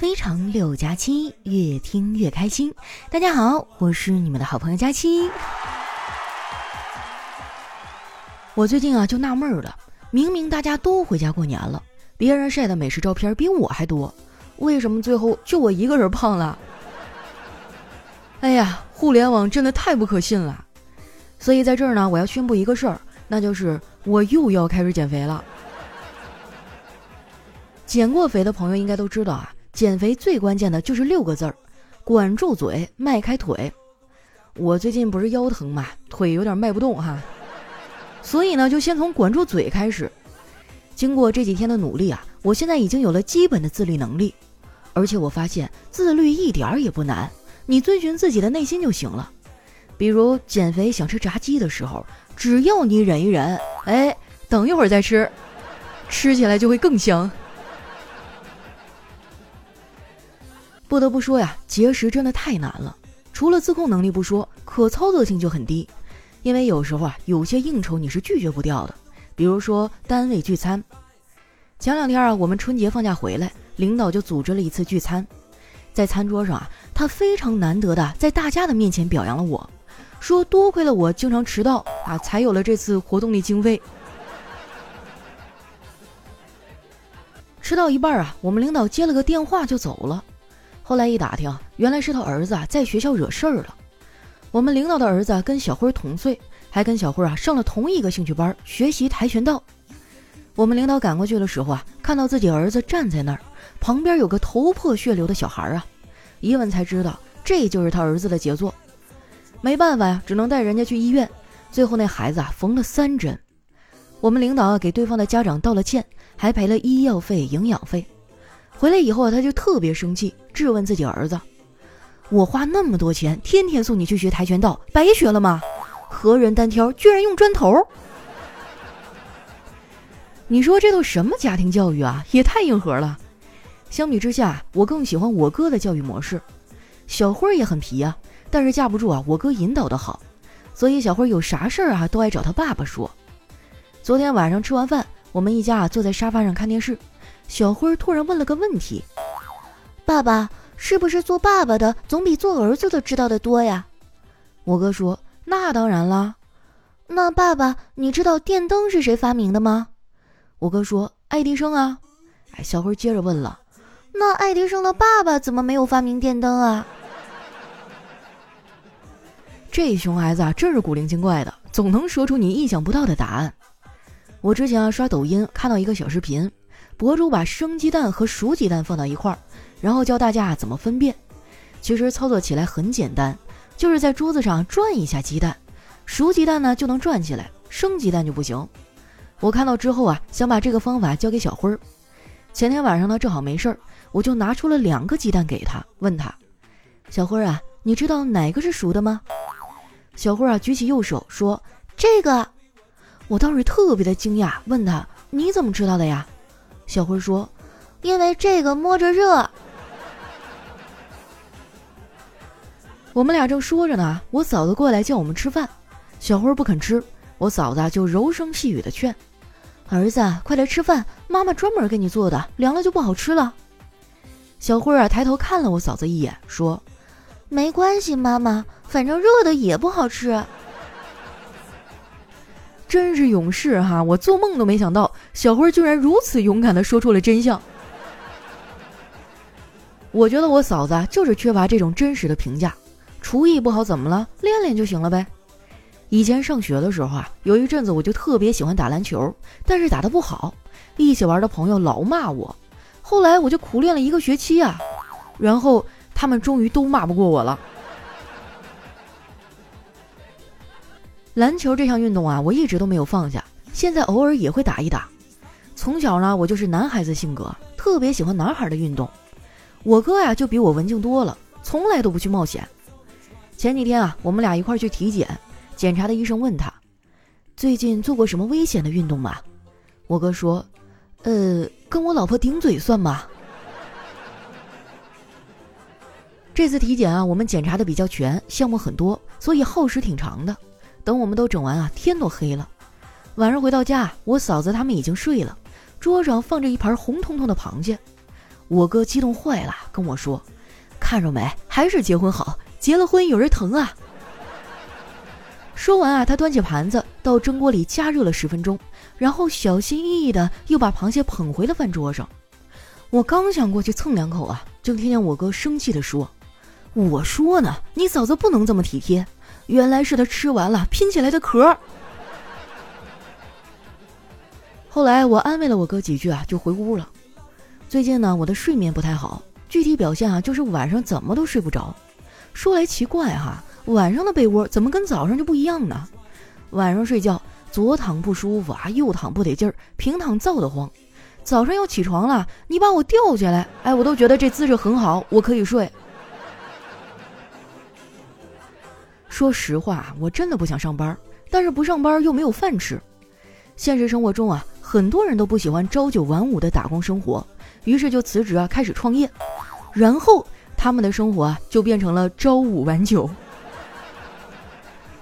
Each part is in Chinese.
非常六加七，越听越开心。大家好，我是你们的好朋友佳期。我最近啊就纳闷了，明明大家都回家过年了，别人晒的美食照片比我还多，为什么最后就我一个人胖了？哎呀，互联网真的太不可信了。所以在这儿呢，我要宣布一个事儿，那就是我又要开始减肥了。减过肥的朋友应该都知道啊，减肥最关键的就是六个字儿：管住嘴，迈开腿。我最近不是腰疼嘛，腿有点迈不动哈，所以呢，就先从管住嘴开始。经过这几天的努力啊，我现在已经有了基本的自律能力，而且我发现自律一点儿也不难，你遵循自己的内心就行了。比如减肥想吃炸鸡的时候，只要你忍一忍，哎，等一会儿再吃，吃起来就会更香。不得不说呀，节食真的太难了。除了自控能力不说，可操作性就很低。因为有时候啊，有些应酬你是拒绝不掉的。比如说单位聚餐，前两天啊，我们春节放假回来，领导就组织了一次聚餐。在餐桌上啊，他非常难得的在大家的面前表扬了我，说多亏了我经常迟到啊，才有了这次活动的经费。吃到一半啊，我们领导接了个电话就走了。后来一打听，原来是他儿子啊在学校惹事儿了。我们领导的儿子跟小辉同岁，还跟小辉啊上了同一个兴趣班，学习跆拳道。我们领导赶过去的时候啊，看到自己儿子站在那儿，旁边有个头破血流的小孩啊，一问才知道这就是他儿子的杰作。没办法呀，只能带人家去医院。最后那孩子啊缝了三针。我们领导给对方的家长道了歉，还赔了医药费、营养费。回来以后啊，他就特别生气，质问自己儿子：“我花那么多钱，天天送你去学跆拳道，白学了吗？何人单挑，居然用砖头？你说这都什么家庭教育啊？也太硬核了！相比之下，我更喜欢我哥的教育模式。小辉也很皮啊，但是架不住啊，我哥引导的好，所以小辉有啥事儿啊，都爱找他爸爸说。昨天晚上吃完饭，我们一家啊坐在沙发上看电视。”小辉突然问了个问题：“爸爸，是不是做爸爸的总比做儿子的知道的多呀？”我哥说：“那当然啦。”那爸爸，你知道电灯是谁发明的吗？我哥说：“爱迪生啊。”哎，小辉接着问了：“那爱迪生的爸爸怎么没有发明电灯啊？”这熊孩子啊，真是古灵精怪的，总能说出你意想不到的答案。我之前啊刷抖音看到一个小视频。博主把生鸡蛋和熟鸡蛋放到一块儿，然后教大家怎么分辨。其实操作起来很简单，就是在桌子上转一下鸡蛋，熟鸡蛋呢就能转起来，生鸡蛋就不行。我看到之后啊，想把这个方法教给小辉儿。前天晚上呢正好没事儿，我就拿出了两个鸡蛋给他，问他：“小辉儿啊，你知道哪个是熟的吗？”小辉儿啊举起右手说：“这个。”我当时特别的惊讶，问他：“你怎么知道的呀？”小辉说：“因为这个摸着热。”我们俩正说着呢，我嫂子过来叫我们吃饭，小辉不肯吃，我嫂子就柔声细语的劝：“儿子，快来吃饭，妈妈专门给你做的，凉了就不好吃了。”小辉啊，抬头看了我嫂子一眼，说：“没关系，妈妈，反正热的也不好吃。”真是勇士哈！我做梦都没想到，小辉居然如此勇敢的说出了真相。我觉得我嫂子就是缺乏这种真实的评价。厨艺不好怎么了？练练就行了呗。以前上学的时候啊，有一阵子我就特别喜欢打篮球，但是打的不好，一起玩的朋友老骂我。后来我就苦练了一个学期啊，然后他们终于都骂不过我了。篮球这项运动啊，我一直都没有放下，现在偶尔也会打一打。从小呢，我就是男孩子性格，特别喜欢男孩的运动。我哥呀，就比我文静多了，从来都不去冒险。前几天啊，我们俩一块去体检，检查的医生问他，最近做过什么危险的运动吗？我哥说，呃，跟我老婆顶嘴算吗？这次体检啊，我们检查的比较全，项目很多，所以耗时挺长的。等我们都整完啊，天都黑了。晚上回到家，我嫂子他们已经睡了，桌上放着一盘红彤彤的螃蟹。我哥激动坏了，跟我说：“看着没，还是结婚好，结了婚有人疼啊。”说完啊，他端起盘子到蒸锅里加热了十分钟，然后小心翼翼的又把螃蟹捧回了饭桌上。我刚想过去蹭两口啊，就听见我哥生气的说：“我说呢，你嫂子不能这么体贴，原来是他吃完了拼起来的壳。”后来我安慰了我哥几句啊，就回屋了。最近呢，我的睡眠不太好，具体表现啊，就是晚上怎么都睡不着。说来奇怪哈，晚上的被窝怎么跟早上就不一样呢？晚上睡觉左躺不舒服啊，右躺不得劲儿，平躺燥得慌。早上要起床了，你把我吊起来，哎，我都觉得这姿势很好，我可以睡。说实话，我真的不想上班，但是不上班又没有饭吃。现实生活中啊，很多人都不喜欢朝九晚五的打工生活。于是就辞职啊，开始创业，然后他们的生活啊就变成了朝五晚九。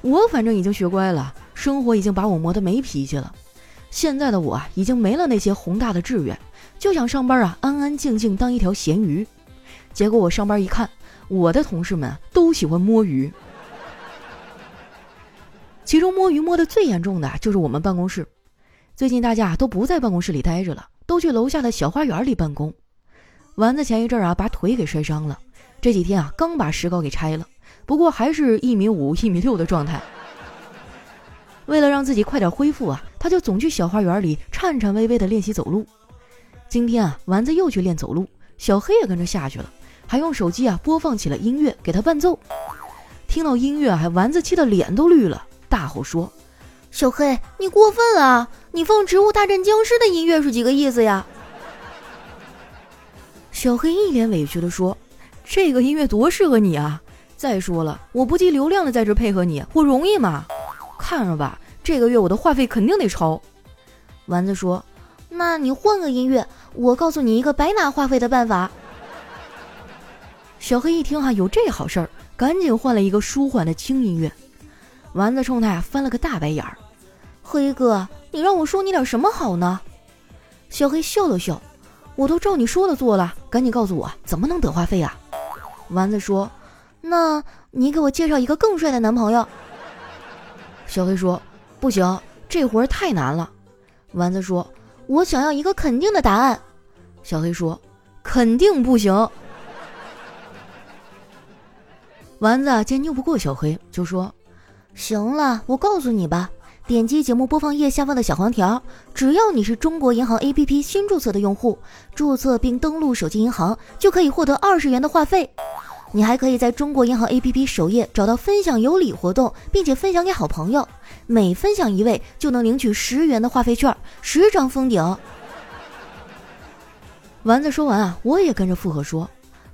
我反正已经学乖了，生活已经把我磨得没脾气了。现在的我啊，已经没了那些宏大的志愿，就想上班啊，安安静静当一条咸鱼。结果我上班一看，我的同事们都喜欢摸鱼，其中摸鱼摸得最严重的就是我们办公室。最近大家都不在办公室里待着了。都去楼下的小花园里办公。丸子前一阵啊把腿给摔伤了，这几天啊刚把石膏给拆了，不过还是一米五、一米六的状态。为了让自己快点恢复啊，他就总去小花园里颤颤巍巍的练习走路。今天啊，丸子又去练走路，小黑也跟着下去了，还用手机啊播放起了音乐给他伴奏。听到音乐，还丸子气得脸都绿了，大吼说。小黑，你过分啊！你放《植物大战僵尸》的音乐是几个意思呀？小黑一脸委屈的说：“这个音乐多适合你啊！再说了，我不计流量的在这配合你，我容易吗？看着吧，这个月我的话费肯定得超。”丸子说：“那你换个音乐，我告诉你一个白拿话费的办法。”小黑一听哈有这好事儿，赶紧换了一个舒缓的轻音乐。丸子冲他呀翻了个大白眼儿，黑哥，你让我说你点什么好呢？小黑笑了笑，我都照你说的做了，赶紧告诉我怎么能得话费啊？丸子说：“那你给我介绍一个更帅的男朋友。”小黑说：“不行，这活儿太难了。”丸子说：“我想要一个肯定的答案。”小黑说：“肯定不行。”丸子见拗不过小黑，就说。行了，我告诉你吧，点击节目播放页下方的小黄条，只要你是中国银行 APP 新注册的用户，注册并登录手机银行，就可以获得二十元的话费。你还可以在中国银行 APP 首页找到分享有礼活动，并且分享给好朋友，每分享一位就能领取十元的话费券，十张封顶。丸子说完啊，我也跟着附和说：“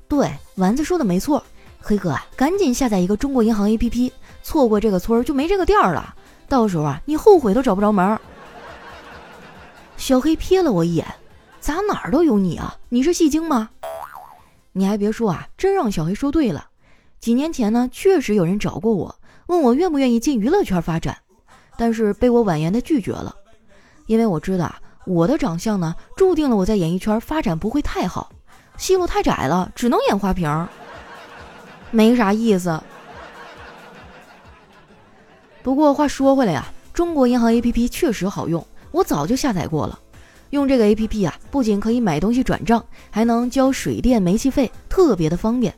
对，丸子说的没错，黑哥啊，赶紧下载一个中国银行 APP。”错过这个村儿就没这个店儿了，到时候啊，你后悔都找不着门儿。小黑瞥了我一眼，咋哪儿都有你啊？你是戏精吗？你还别说啊，真让小黑说对了。几年前呢，确实有人找过我，问我愿不愿意进娱乐圈发展，但是被我婉言的拒绝了，因为我知道啊我的长相呢，注定了我在演艺圈发展不会太好，戏路太窄了，只能演花瓶，没啥意思。不过话说回来呀，中国银行 APP 确实好用，我早就下载过了。用这个 APP 啊，不仅可以买东西转账，还能交水电煤气费，特别的方便。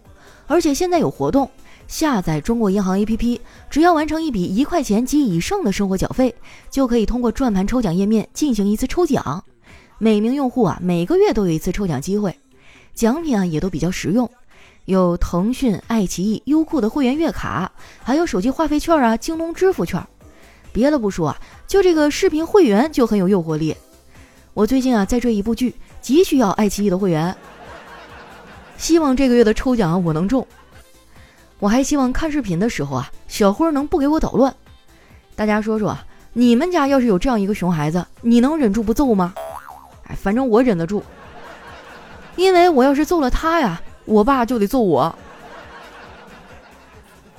而且现在有活动，下载中国银行 APP，只要完成一笔一块钱及以上的生活缴费，就可以通过转盘抽奖页面进行一次抽奖。每名用户啊，每个月都有一次抽奖机会，奖品啊也都比较实用。有腾讯、爱奇艺、优酷的会员月卡，还有手机话费券啊、京东支付券。别的不说啊，就这个视频会员就很有诱惑力。我最近啊在追一部剧，急需要爱奇艺的会员，希望这个月的抽奖我能中。我还希望看视频的时候啊，小辉能不给我捣乱。大家说说啊，你们家要是有这样一个熊孩子，你能忍住不揍吗？哎，反正我忍得住，因为我要是揍了他呀。我爸就得揍我，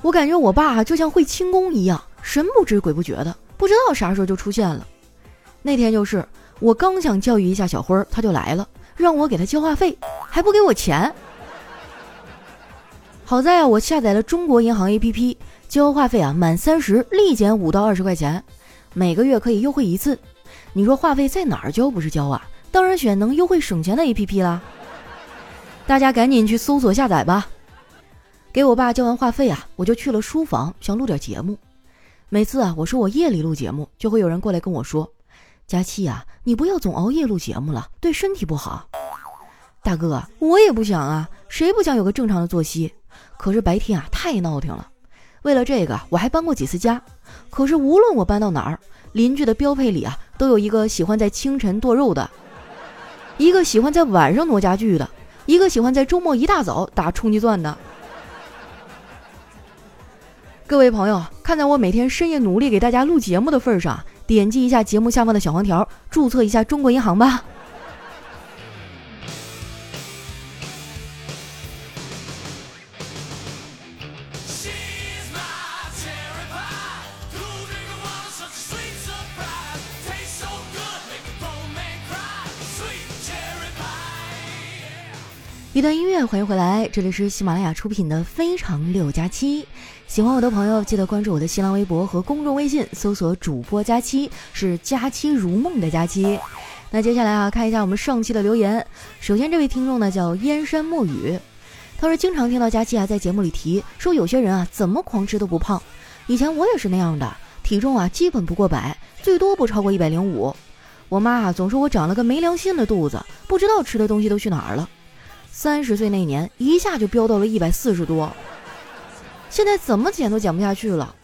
我感觉我爸就像会轻功一样，神不知鬼不觉的，不知道啥时候就出现了。那天就是我刚想教育一下小辉儿，他就来了，让我给他交话费，还不给我钱。好在啊，我下载了中国银行 APP，交话费啊满三十立减五到二十块钱，每个月可以优惠一次。你说话费在哪儿交不是交啊？当然选能优惠省钱的 APP 啦。大家赶紧去搜索下载吧。给我爸交完话费啊，我就去了书房，想录点节目。每次啊，我说我夜里录节目，就会有人过来跟我说：“佳期啊，你不要总熬夜录节目了，对身体不好。”大哥，我也不想啊，谁不想有个正常的作息？可是白天啊，太闹腾了。为了这个，我还搬过几次家。可是无论我搬到哪儿，邻居的标配里啊，都有一个喜欢在清晨剁肉的，一个喜欢在晚上挪家具的，一个喜欢在周末一大早打冲击钻的。各位朋友，看在我每天深夜努力给大家录节目的份上，点击一下节目下方的小黄条，注册一下中国银行吧。一段音乐，欢迎回来，这里是喜马拉雅出品的《非常六加七》。喜欢我的朋友，记得关注我的新浪微博和公众微信，搜索“主播佳期”，是“佳期如梦”的佳期。那接下来啊，看一下我们上期的留言。首先，这位听众呢叫燕山墨雨，他说经常听到佳期啊在节目里提说，有些人啊怎么狂吃都不胖。以前我也是那样的，体重啊基本不过百，最多不超过一百零五。我妈啊总说我长了个没良心的肚子，不知道吃的东西都去哪儿了。三十岁那年，一下就飙到了一百四十多。现在怎么减都减不下去了，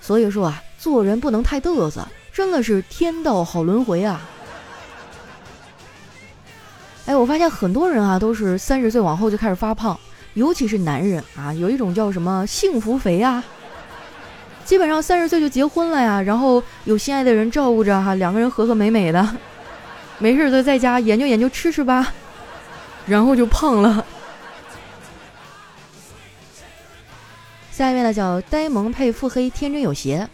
所以说啊，做人不能太嘚瑟，真的是天道好轮回啊！哎，我发现很多人啊都是三十岁往后就开始发胖，尤其是男人啊，有一种叫什么幸福肥啊，基本上三十岁就结婚了呀，然后有心爱的人照顾着哈，两个人和和美美的，没事就在家研究研究吃吃吧，然后就胖了。下一位呢叫呆萌配腹黑天真有邪，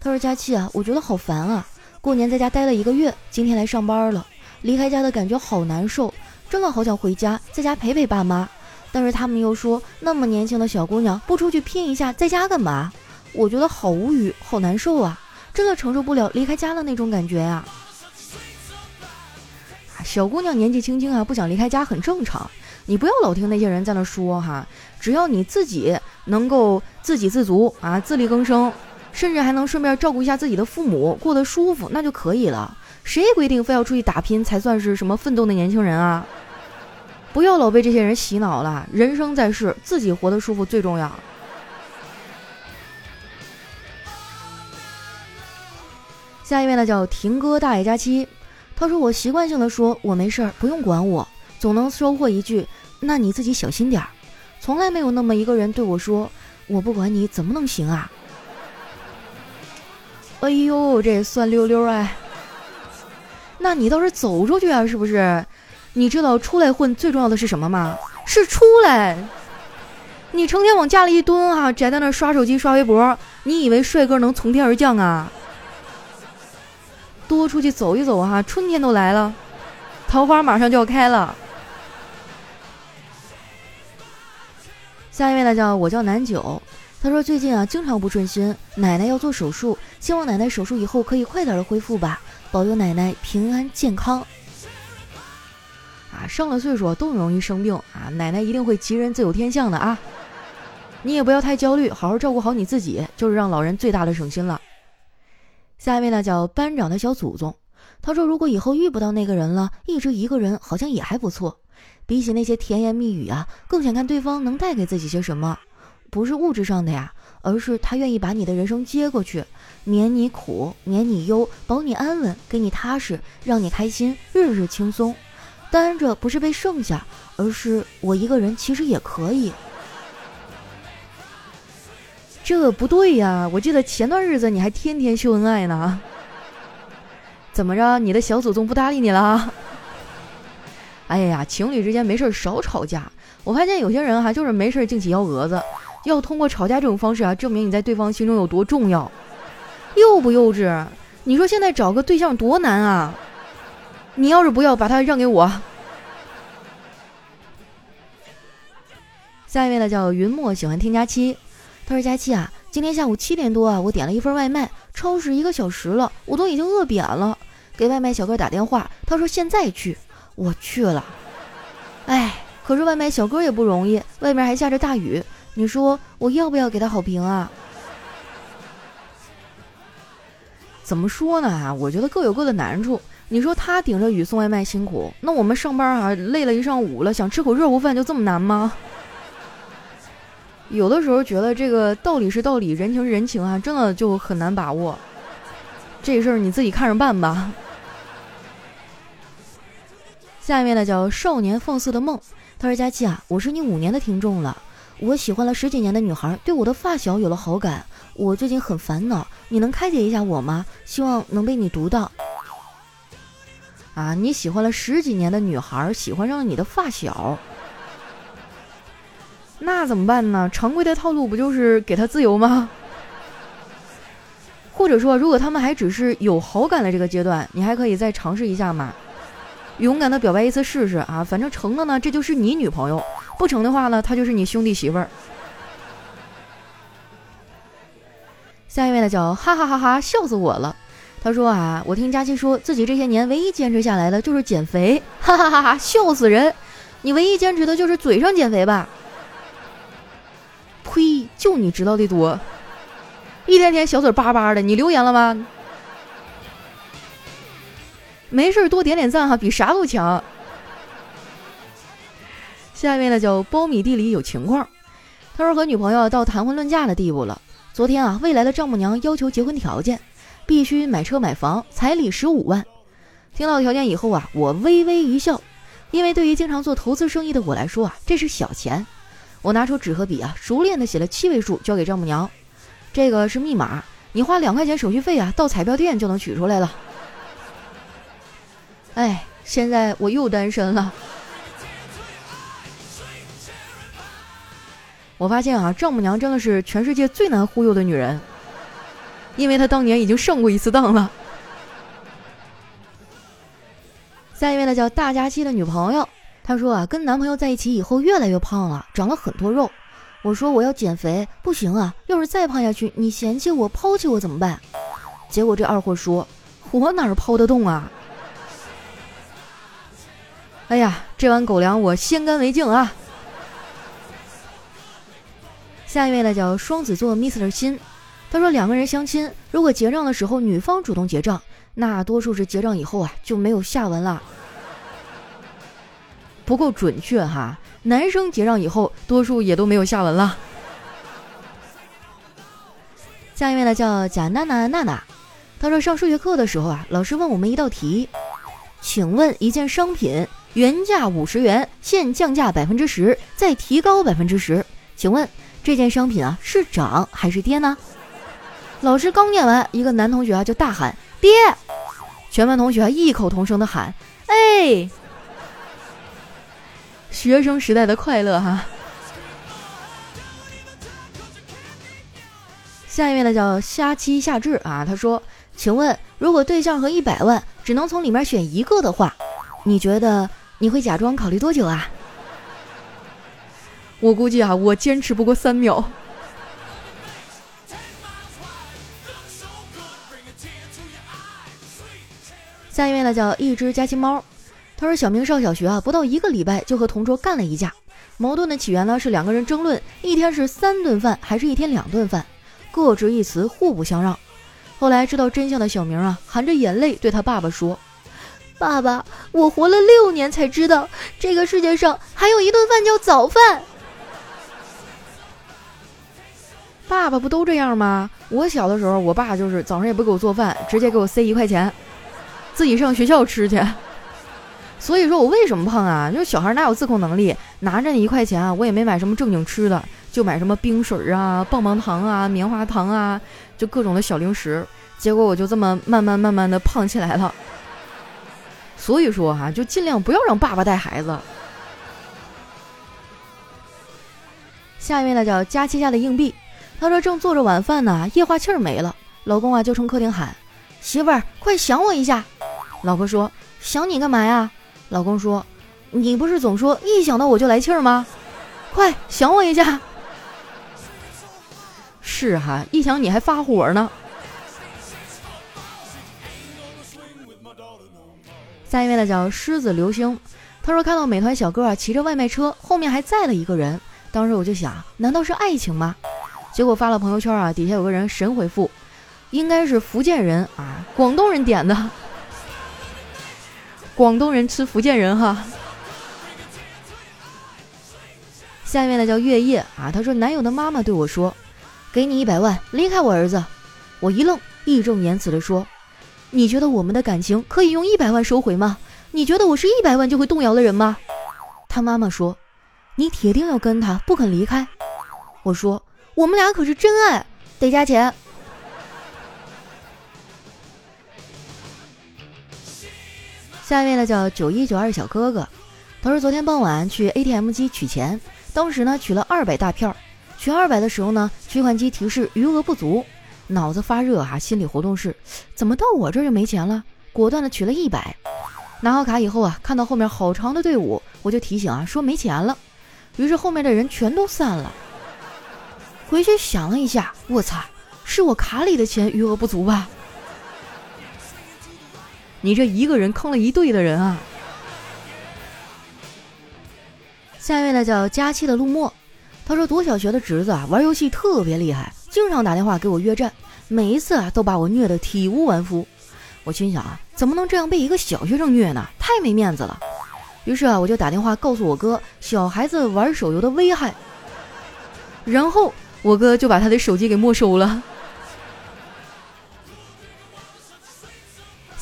他说：“佳琪啊，我觉得好烦啊！过年在家待了一个月，今天来上班了，离开家的感觉好难受，真的好想回家，在家陪陪爸妈。但是他们又说，那么年轻的小姑娘不出去拼一下，在家干嘛？我觉得好无语，好难受啊！真的承受不了离开家的那种感觉啊！小姑娘年纪轻轻啊，不想离开家很正常。”你不要老听那些人在那说哈，只要你自己能够自给自足啊，自力更生，甚至还能顺便照顾一下自己的父母，过得舒服，那就可以了。谁规定非要出去打拼才算是什么奋斗的年轻人啊？不要老被这些人洗脑了，人生在世，自己活得舒服最重要。下一位呢，叫婷哥大爷佳期，他说我习惯性的说我没事儿，不用管我。总能收获一句，那你自己小心点儿。从来没有那么一个人对我说，我不管你怎么能行啊？哎呦，这酸溜溜哎！那你倒是走出去啊，是不是？你知道出来混最重要的是什么吗？是出来。你成天往家里一蹲哈，宅在那刷手机刷微博，你以为帅哥能从天而降啊？多出去走一走哈，春天都来了，桃花马上就要开了。下一位呢，叫我叫南九，他说最近啊经常不顺心，奶奶要做手术，希望奶奶手术以后可以快点的恢复吧，保佑奶奶平安健康。啊，上了岁数都容易生病啊，奶奶一定会吉人自有天相的啊，你也不要太焦虑，好好照顾好你自己，就是让老人最大的省心了。下面呢，叫班长的小祖宗，他说如果以后遇不到那个人了，一直一个人好像也还不错。比起那些甜言蜜语啊，更想看对方能带给自己些什么，不是物质上的呀，而是他愿意把你的人生接过去，免你苦，免你忧，保你安稳，给你踏实，让你开心，日日轻松。单着不是被剩下，而是我一个人其实也可以。这不对呀，我记得前段日子你还天天秀恩爱呢，怎么着，你的小祖宗不搭理你了？哎呀，情侣之间没事少吵架。我发现有些人哈，就是没事净起幺蛾子，要通过吵架这种方式啊，证明你在对方心中有多重要，幼不幼稚？你说现在找个对象多难啊！你要是不要把他让给我，下一位呢叫云墨，喜欢听佳期。他说：“佳期啊，今天下午七点多啊，我点了一份外卖，超时一个小时了，我都已经饿扁了。给外卖小哥打电话，他说现在去，我去了。哎，可是外卖小哥也不容易，外面还下着大雨，你说我要不要给他好评啊？怎么说呢？啊，我觉得各有各的难处。你说他顶着雨送外卖辛苦，那我们上班啊，累了一上午了，想吃口热乎饭就这么难吗？”有的时候觉得这个道理是道理，人情是人情啊，真的就很难把握。这事儿你自己看着办吧。下面呢叫少年放肆的梦，他说：“佳琪啊，我是你五年的听众了，我喜欢了十几年的女孩对我的发小有了好感，我最近很烦恼，你能开解一下我吗？希望能被你读到。”啊，你喜欢了十几年的女孩喜欢上了你的发小。那怎么办呢？常规的套路不就是给他自由吗？或者说，如果他们还只是有好感的这个阶段，你还可以再尝试一下嘛，勇敢的表白一次试试啊！反正成了呢，这就是你女朋友；不成的话呢，她就是你兄弟媳妇儿。下一位呢，叫哈哈哈哈笑死我了。他说啊，我听佳期说自己这些年唯一坚持下来的就是减肥，哈哈哈哈笑死人！你唯一坚持的就是嘴上减肥吧？就你知道的多，一天天小嘴巴巴的，你留言了吗？没事多点点赞哈，比啥都强。下面呢叫苞米地里有情况，他说和女朋友到谈婚论嫁的地步了。昨天啊，未来的丈母娘要求结婚条件，必须买车买房，彩礼十五万。听到条件以后啊，我微微一笑，因为对于经常做投资生意的我来说啊，这是小钱。我拿出纸和笔啊，熟练的写了七位数，交给丈母娘。这个是密码，你花两块钱手续费啊，到彩票店就能取出来了。哎，现在我又单身了。我发现啊，丈母娘真的是全世界最难忽悠的女人，因为她当年已经上过一次当了。下一位呢，叫大假期的女朋友。她说啊，跟男朋友在一起以后越来越胖了，长了很多肉。我说我要减肥，不行啊，要是再胖下去，你嫌弃我、抛弃我怎么办？结果这二货说，我哪儿抛得动啊？哎呀，这碗狗粮我先干为敬啊！下一位呢叫双子座 Mr 心，他说两个人相亲，如果结账的时候女方主动结账，那多数是结账以后啊就没有下文了。不够准确哈，男生结账以后，多数也都没有下文了。下一位呢叫贾娜娜娜娜，她说上数学课的时候啊，老师问我们一道题，请问一件商品原价五十元，现降价百分之十，再提高百分之十，请问这件商品啊是涨还是跌呢？老师刚念完，一个男同学啊就大喊跌，全班同学异口同声的喊哎。学生时代的快乐哈。下一位呢叫虾七夏至啊，他说：“请问，如果对象和一百万只能从里面选一个的话，你觉得你会假装考虑多久啊？”我估计啊，我坚持不过三秒。下一位呢叫一只家亲猫。他说：“小明上小学啊，不到一个礼拜就和同桌干了一架。矛盾的起源呢是两个人争论一天是三顿饭还是一天两顿饭，各执一词，互不相让。后来知道真相的小明啊，含着眼泪对他爸爸说：‘爸爸，我活了六年才知道这个世界上还有一顿饭叫早饭。’爸爸不都这样吗？我小的时候，我爸就是早上也不给我做饭，直接给我塞一块钱，自己上学校吃去。”所以说我为什么胖啊？就小孩哪有自控能力？拿着那一块钱啊，我也没买什么正经吃的，就买什么冰水啊、棒棒糖啊、棉花糖啊，就各种的小零食。结果我就这么慢慢慢慢的胖起来了。所以说哈，就尽量不要让爸爸带孩子。下一位呢叫佳期家的硬币，他说正做着晚饭呢，液化气儿没了，老公啊就冲客厅喊：“媳妇儿，快想我一下。”老婆说：“想你干嘛呀？”老公说：“你不是总说一想到我就来气儿吗？快想我一下。是哈，一想你还发火呢。下一位呢叫狮子流星，他说看到美团小哥啊骑着外卖车，后面还载了一个人，当时我就想，难道是爱情吗？结果发了朋友圈啊，底下有个人神回复，应该是福建人啊，广东人点的，广东人吃福建人哈。下面的叫月夜啊，他说男友的妈妈对我说。给你一百万，离开我儿子。我一愣，义正言辞地说：“你觉得我们的感情可以用一百万收回吗？你觉得我是一百万就会动摇的人吗？”他妈妈说：“你铁定要跟他，不肯离开。”我说：“我们俩可是真爱，得加钱。”下一位呢叫九一九二小哥哥，他说昨天傍晚去 ATM 机取钱，当时呢取了二百大票。取二百的时候呢，取款机提示余额不足，脑子发热哈，心理活动是，怎么到我这就没钱了？果断的取了一百，拿好卡以后啊，看到后面好长的队伍，我就提醒啊，说没钱了。于是后面的人全都散了。回去想了一下，我操，是我卡里的钱余额不足吧？你这一个人坑了一队的人啊！下一位呢，叫佳期的陆墨。他说读小学的侄子啊，玩游戏特别厉害，经常打电话给我约战，每一次啊都把我虐得体无完肤。我心想啊，怎么能这样被一个小学生虐呢？太没面子了。于是啊，我就打电话告诉我哥，小孩子玩手游的危害。然后我哥就把他的手机给没收了。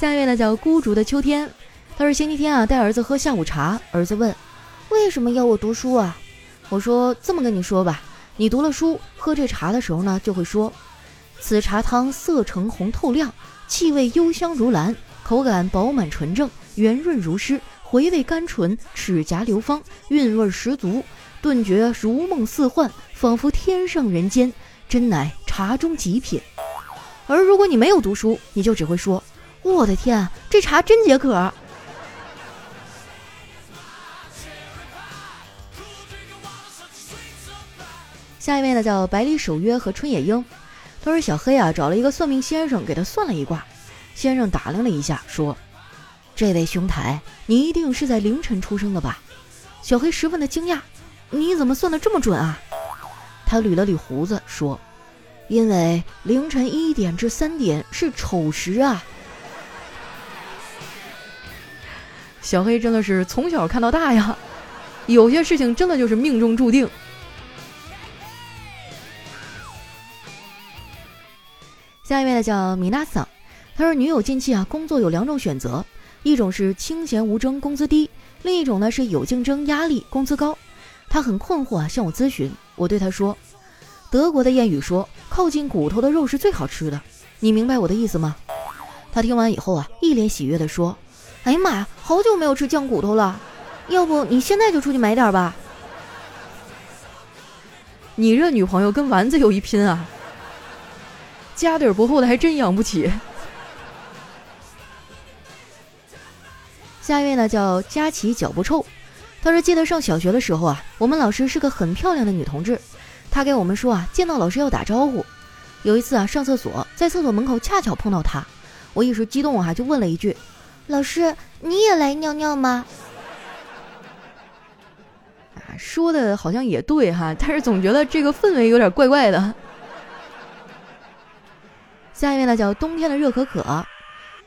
下一位呢叫孤竹的秋天，他说星期天啊带儿子喝下午茶，儿子问，为什么要我读书啊？我说这么跟你说吧，你读了书，喝这茶的时候呢，就会说：“此茶汤色橙红透亮，气味幽香如兰，口感饱满纯正，圆润如诗，回味甘醇，齿颊流芳，韵味十足，顿觉如梦似幻，仿佛天上人间，真乃茶中极品。”而如果你没有读书，你就只会说：“我的天，这茶真解渴。”下一位呢叫百里守约和春野樱，他说小黑啊找了一个算命先生给他算了一卦，先生打量了一下说：“这位兄台，你一定是在凌晨出生的吧？”小黑十分的惊讶：“你怎么算的这么准啊？”他捋了捋胡子说：“因为凌晨一点至三点是丑时啊。”小黑真的是从小看到大呀，有些事情真的就是命中注定。下一位呢叫米娜桑，他说女友近期啊工作有两种选择，一种是清闲无争工资低，另一种呢是有竞争压力工资高。他很困惑啊向我咨询，我对他说，德国的谚语说靠近骨头的肉是最好吃的，你明白我的意思吗？他听完以后啊一脸喜悦的说，哎呀妈呀，好久没有吃酱骨头了，要不你现在就出去买点吧。你这女朋友跟丸子有一拼啊！家底儿不厚的还真养不起。下一位呢叫佳琪脚不臭，他说记得上小学的时候啊，我们老师是个很漂亮的女同志，她给我们说啊，见到老师要打招呼。有一次啊上厕所，在厕所门口恰巧碰到她，我一时激动啊就问了一句：“老师你也来尿尿吗？”啊，说的好像也对哈，但是总觉得这个氛围有点怪怪的。下一位呢叫冬天的热可可，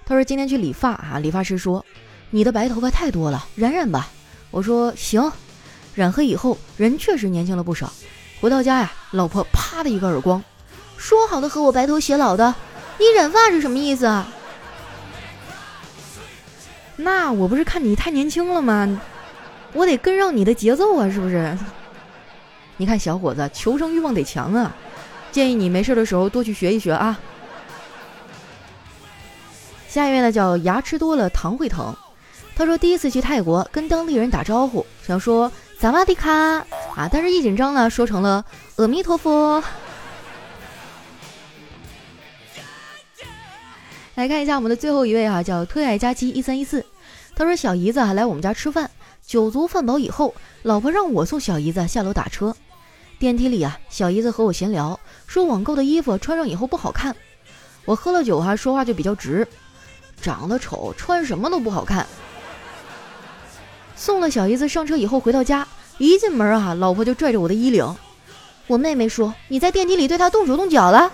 他说今天去理发啊，理发师说你的白头发太多了，染染吧。我说行，染黑以后人确实年轻了不少。回到家呀，老婆啪的一个耳光，说好的和我白头偕老的，你染发是什么意思啊？那我不是看你太年轻了吗？我得跟上你的节奏啊，是不是？你看小伙子求生欲望得强啊，建议你没事的时候多去学一学啊。下一位呢叫牙吃多了糖会疼，他说第一次去泰国跟当地人打招呼，想说萨瓦迪卡啊，但是一紧张呢说成了阿弥陀佛。来看一下我们的最后一位哈，叫特爱佳期一三一四，他说小姨子啊来我们家吃饭，酒足饭饱以后，老婆让我送小姨子下楼打车。电梯里啊，小姨子和我闲聊，说网购的衣服穿上以后不好看。我喝了酒哈，说话就比较直，长得丑穿什么都不好看。送了小姨子上车以后，回到家一进门啊，老婆就拽着我的衣领。我妹妹说：“你在电梯里对她动手动脚了。”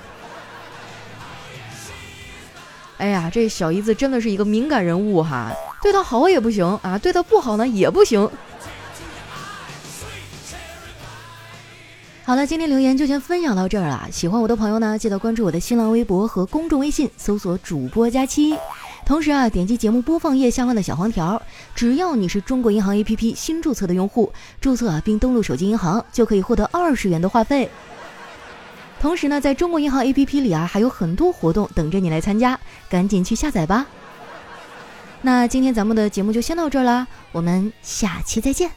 哎呀，这小姨子真的是一个敏感人物哈，对她好也不行啊，对她不好呢也不行。好了，今天留言就先分享到这儿了。喜欢我的朋友呢，记得关注我的新浪微博和公众微信，搜索“主播佳期”。同时啊，点击节目播放页下方的小黄条，只要你是中国银行 APP 新注册的用户，注册啊并登录手机银行，就可以获得二十元的话费。同时呢，在中国银行 APP 里啊，还有很多活动等着你来参加，赶紧去下载吧。那今天咱们的节目就先到这儿啦，我们下期再见。